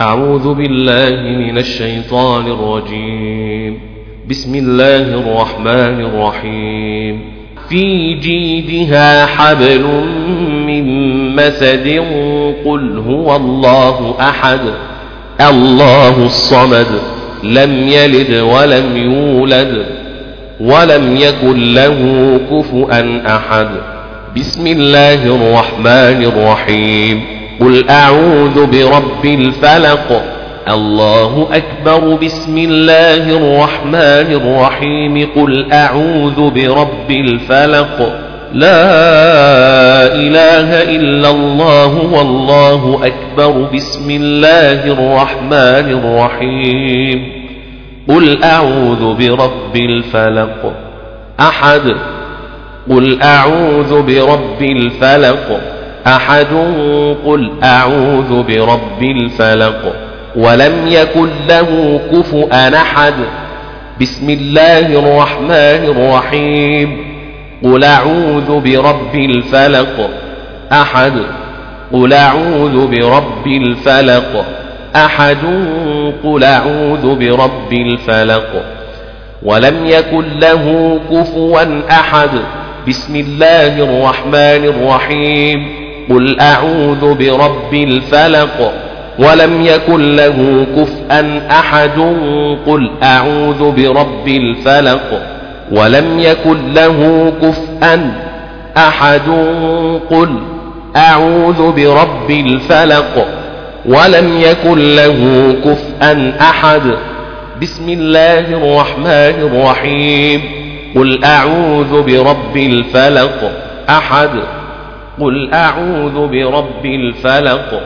أعوذ بالله من الشيطان الرجيم. بسم الله الرحمن الرحيم. في جيدها حبل من مسد قل هو الله أحد. الله الصمد. لم يلد ولم يولد. ولم يكن له كفؤا أحد. بسم الله الرحمن الرحيم. قل أعوذ برب الفلق الله أكبر بسم الله الرحمن الرحيم قل أعوذ برب الفلق لا إله إلا الله والله أكبر بسم الله الرحمن الرحيم قل أعوذ برب الفلق أحد قل أعوذ برب الفلق أحد قل أعوذ برب الفلق ولم يكن له كفؤا أحد. بسم الله الرحمن الرحيم. قل أعوذ برب الفلق أحد. قل أعوذ برب الفلق أحد. قل أعوذ برب الفلق ولم يكن له كفوا أحد. بسم الله الرحمن الرحيم. قل أعوذ برب الفلق ولم يكن له كفءا أحد قل أعوذ برب الفلق ولم يكن له كفءا أحد قل أعوذ برب الفلق ولم يكن له كفءا أحد بسم الله الرحمن الرحيم قل أعوذ برب الفلق أحد قل أعوذ برب الفلق